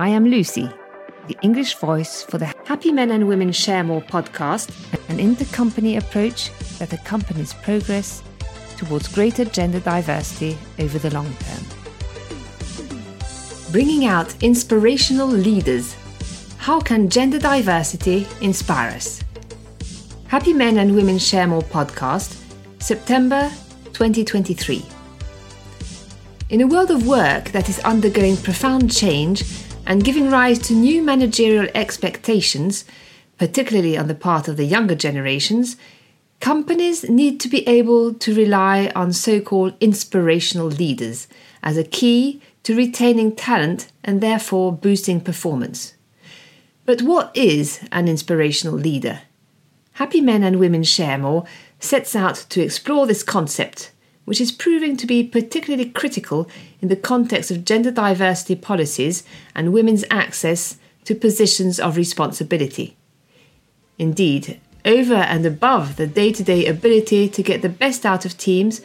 I am Lucy, the English voice for the Happy Men and Women Share More podcast, an intercompany approach that accompanies progress towards greater gender diversity over the long term. Bringing out inspirational leaders. How can gender diversity inspire us? Happy Men and Women Share More podcast, September 2023. In a world of work that is undergoing profound change and giving rise to new managerial expectations, particularly on the part of the younger generations, companies need to be able to rely on so called inspirational leaders as a key to retaining talent and therefore boosting performance. But what is an inspirational leader? Happy Men and Women Share More sets out to explore this concept which is proving to be particularly critical in the context of gender diversity policies and women's access to positions of responsibility. Indeed, over and above the day to day ability to get the best out of teams,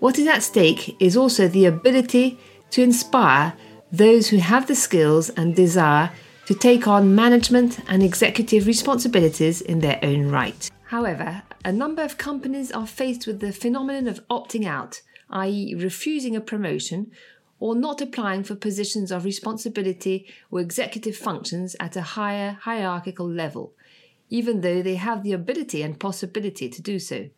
what is at stake is also the ability to inspire those who have the skills and desire to take on management and executive responsibilities in their own right. However, a number of companies are faced with the phenomenon of opting out, i.e., refusing a promotion or not applying for positions of responsibility or executive functions at a higher hierarchical level, even though they have the ability and possibility to do so.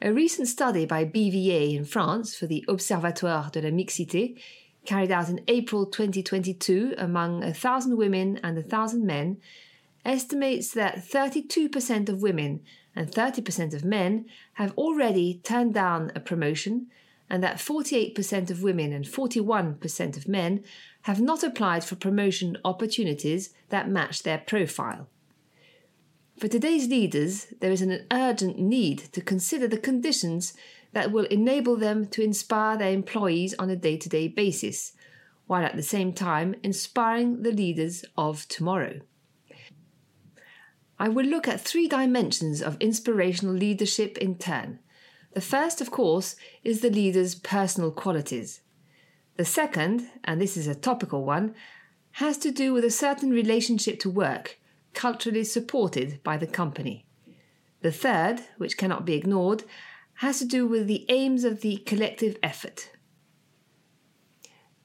A recent study by BVA in France for the Observatoire de la Mixité, carried out in April 2022 among 1,000 women and 1,000 men, estimates that 32% of women and 30% of men have already turned down a promotion, and that 48% of women and 41% of men have not applied for promotion opportunities that match their profile. For today's leaders, there is an urgent need to consider the conditions that will enable them to inspire their employees on a day to day basis, while at the same time inspiring the leaders of tomorrow. I will look at three dimensions of inspirational leadership in turn. The first, of course, is the leader's personal qualities. The second, and this is a topical one, has to do with a certain relationship to work, culturally supported by the company. The third, which cannot be ignored, has to do with the aims of the collective effort.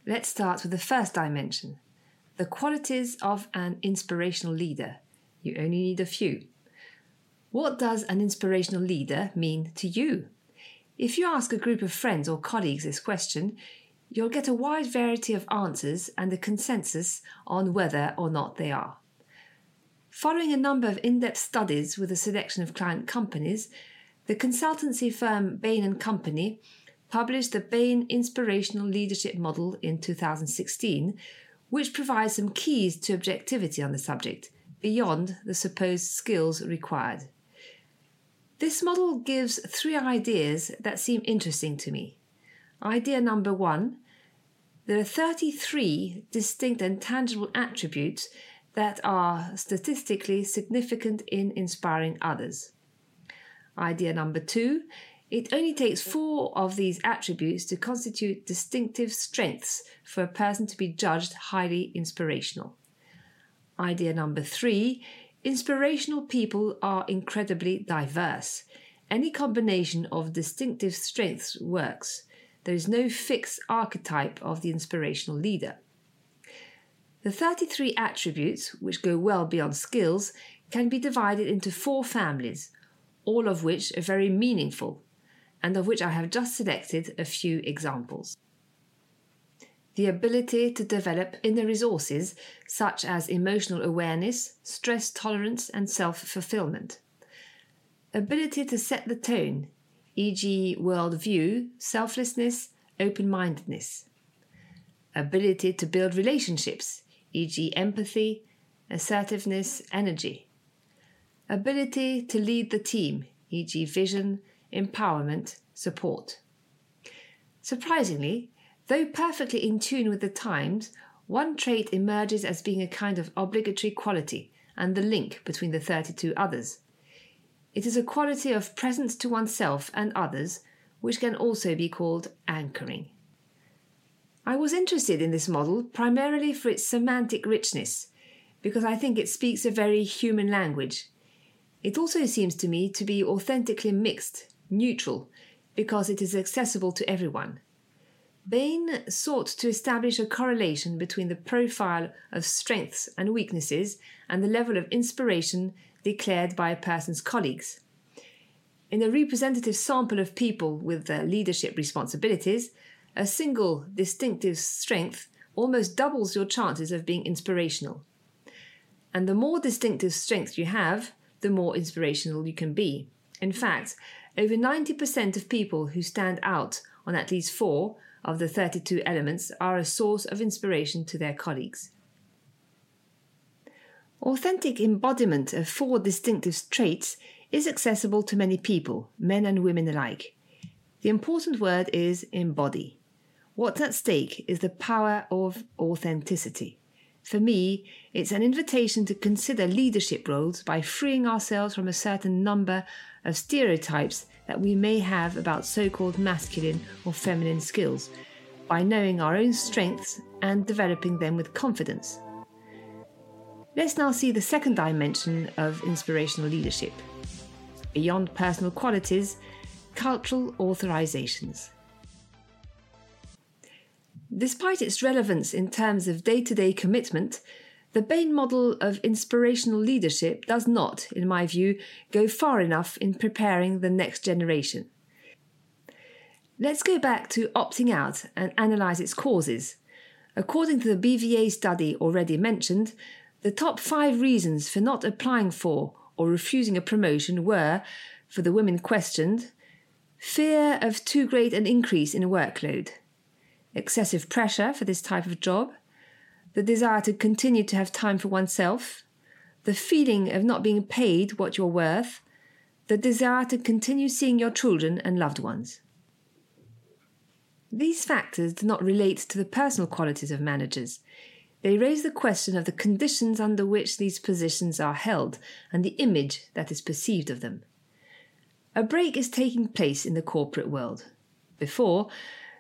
Let's start with the first dimension the qualities of an inspirational leader. You only need a few. What does an inspirational leader mean to you? If you ask a group of friends or colleagues this question, you'll get a wide variety of answers and a consensus on whether or not they are. Following a number of in depth studies with a selection of client companies, the consultancy firm Bain & Company published the Bain Inspirational Leadership Model in 2016, which provides some keys to objectivity on the subject beyond the supposed skills required. This model gives three ideas that seem interesting to me. Idea number one there are 33 distinct and tangible attributes that are statistically significant in inspiring others. Idea number two it only takes four of these attributes to constitute distinctive strengths for a person to be judged highly inspirational. Idea number three inspirational people are incredibly diverse. Any combination of distinctive strengths works. There is no fixed archetype of the inspirational leader. The 33 attributes, which go well beyond skills, can be divided into four families, all of which are very meaningful, and of which I have just selected a few examples the ability to develop inner resources such as emotional awareness, stress tolerance, and self fulfillment. Ability to set the tone, e.g., worldview, selflessness, open mindedness. Ability to build relationships, e.g., empathy, assertiveness, energy. Ability to lead the team, e.g., vision, empowerment, support. Surprisingly, Though perfectly in tune with the times, one trait emerges as being a kind of obligatory quality and the link between the 32 others. It is a quality of presence to oneself and others, which can also be called anchoring. I was interested in this model primarily for its semantic richness, because I think it speaks a very human language. It also seems to me to be authentically mixed, neutral, because it is accessible to everyone. Bain sought to establish a correlation between the profile of strengths and weaknesses and the level of inspiration declared by a person's colleagues. In a representative sample of people with uh, leadership responsibilities, a single distinctive strength almost doubles your chances of being inspirational. And the more distinctive strength you have, the more inspirational you can be. In fact, over 90% of people who stand out on at least four of the 32 elements are a source of inspiration to their colleagues. Authentic embodiment of four distinctive traits is accessible to many people, men and women alike. The important word is embody. What's at stake is the power of authenticity. For me, it's an invitation to consider leadership roles by freeing ourselves from a certain number of stereotypes that we may have about so called masculine or feminine skills, by knowing our own strengths and developing them with confidence. Let's now see the second dimension of inspirational leadership. Beyond personal qualities, cultural authorizations. Despite its relevance in terms of day to day commitment, the Bain model of inspirational leadership does not, in my view, go far enough in preparing the next generation. Let's go back to opting out and analyse its causes. According to the BVA study already mentioned, the top five reasons for not applying for or refusing a promotion were, for the women questioned, fear of too great an increase in workload, excessive pressure for this type of job, the desire to continue to have time for oneself, the feeling of not being paid what you're worth, the desire to continue seeing your children and loved ones. These factors do not relate to the personal qualities of managers. They raise the question of the conditions under which these positions are held and the image that is perceived of them. A break is taking place in the corporate world. Before,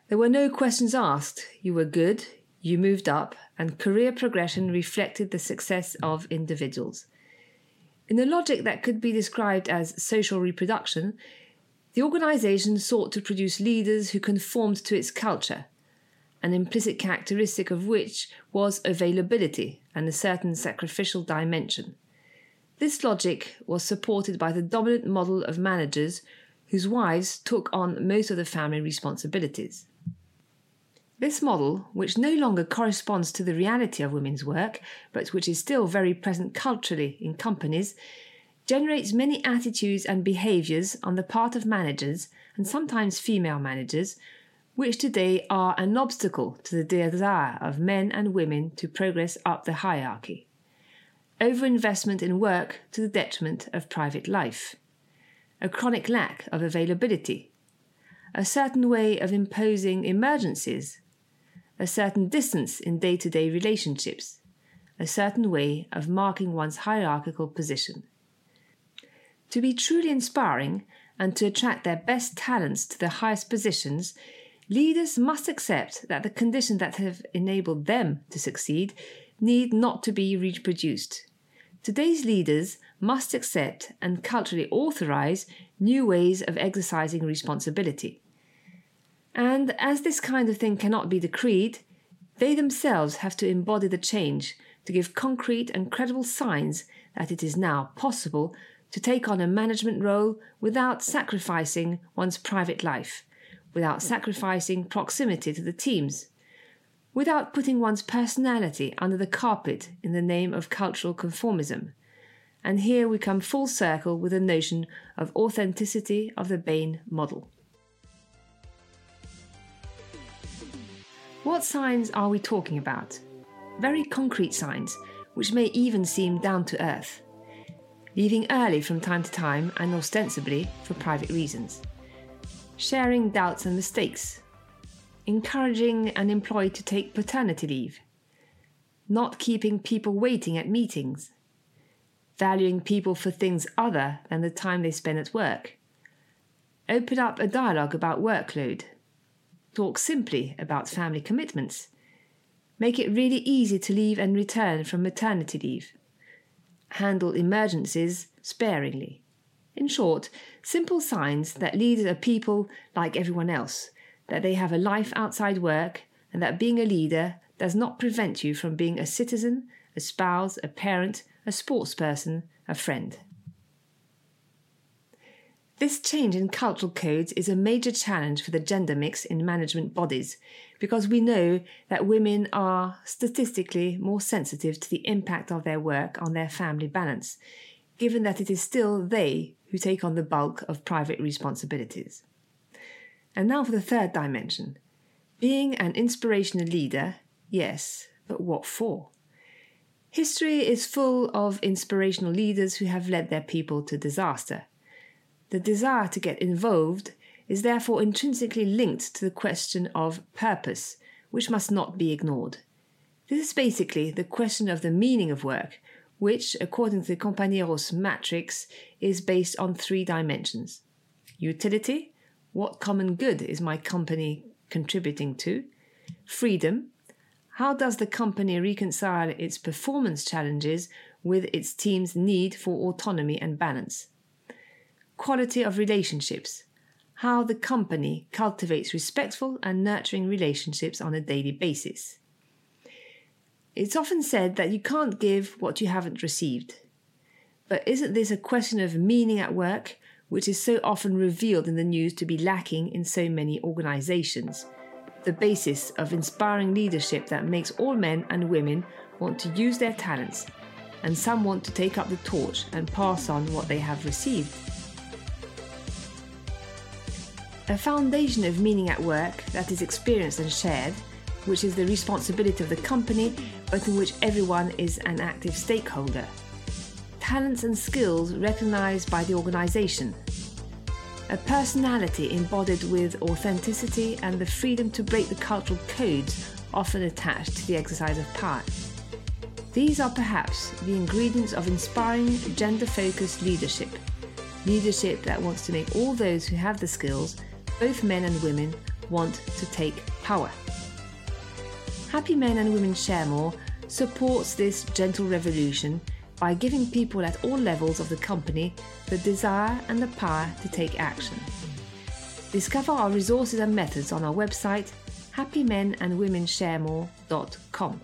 there were no questions asked. You were good, you moved up, and career progression reflected the success of individuals. In a logic that could be described as social reproduction, the organization sought to produce leaders who conformed to its culture, an implicit characteristic of which was availability and a certain sacrificial dimension. This logic was supported by the dominant model of managers whose wives took on most of the family responsibilities. This model, which no longer corresponds to the reality of women's work, but which is still very present culturally in companies, generates many attitudes and behaviours on the part of managers, and sometimes female managers, which today are an obstacle to the desire of men and women to progress up the hierarchy. Overinvestment in work to the detriment of private life. A chronic lack of availability. A certain way of imposing emergencies a certain distance in day to day relationships, a certain way of marking one's hierarchical position. To be truly inspiring and to attract their best talents to the highest positions, leaders must accept that the conditions that have enabled them to succeed need not to be reproduced. Today's leaders must accept and culturally authorize new ways of exercising responsibility. And as this kind of thing cannot be decreed, they themselves have to embody the change to give concrete and credible signs that it is now possible to take on a management role without sacrificing one's private life, without sacrificing proximity to the teams, without putting one's personality under the carpet in the name of cultural conformism. And here we come full circle with the notion of authenticity of the Bain model. What signs are we talking about? Very concrete signs, which may even seem down to earth. Leaving early from time to time and ostensibly for private reasons. Sharing doubts and mistakes. Encouraging an employee to take paternity leave. Not keeping people waiting at meetings. Valuing people for things other than the time they spend at work. Open up a dialogue about workload Talk simply about family commitments. Make it really easy to leave and return from maternity leave. Handle emergencies sparingly. In short, simple signs that leaders are people like everyone else, that they have a life outside work, and that being a leader does not prevent you from being a citizen, a spouse, a parent, a sportsperson, a friend. This change in cultural codes is a major challenge for the gender mix in management bodies because we know that women are statistically more sensitive to the impact of their work on their family balance, given that it is still they who take on the bulk of private responsibilities. And now for the third dimension being an inspirational leader, yes, but what for? History is full of inspirational leaders who have led their people to disaster. The desire to get involved is therefore intrinsically linked to the question of purpose, which must not be ignored. This is basically the question of the meaning of work, which, according to the Compañeros matrix, is based on three dimensions utility, what common good is my company contributing to? Freedom, how does the company reconcile its performance challenges with its team's need for autonomy and balance? Quality of relationships, how the company cultivates respectful and nurturing relationships on a daily basis. It's often said that you can't give what you haven't received. But isn't this a question of meaning at work, which is so often revealed in the news to be lacking in so many organizations? The basis of inspiring leadership that makes all men and women want to use their talents, and some want to take up the torch and pass on what they have received. A foundation of meaning at work that is experienced and shared, which is the responsibility of the company, but in which everyone is an active stakeholder. Talents and skills recognized by the organization. A personality embodied with authenticity and the freedom to break the cultural codes often attached to the exercise of power. These are perhaps the ingredients of inspiring gender focused leadership. Leadership that wants to make all those who have the skills both men and women want to take power. Happy Men and Women Share More supports this gentle revolution by giving people at all levels of the company the desire and the power to take action. Discover our resources and methods on our website happymenandwomensharemore.com.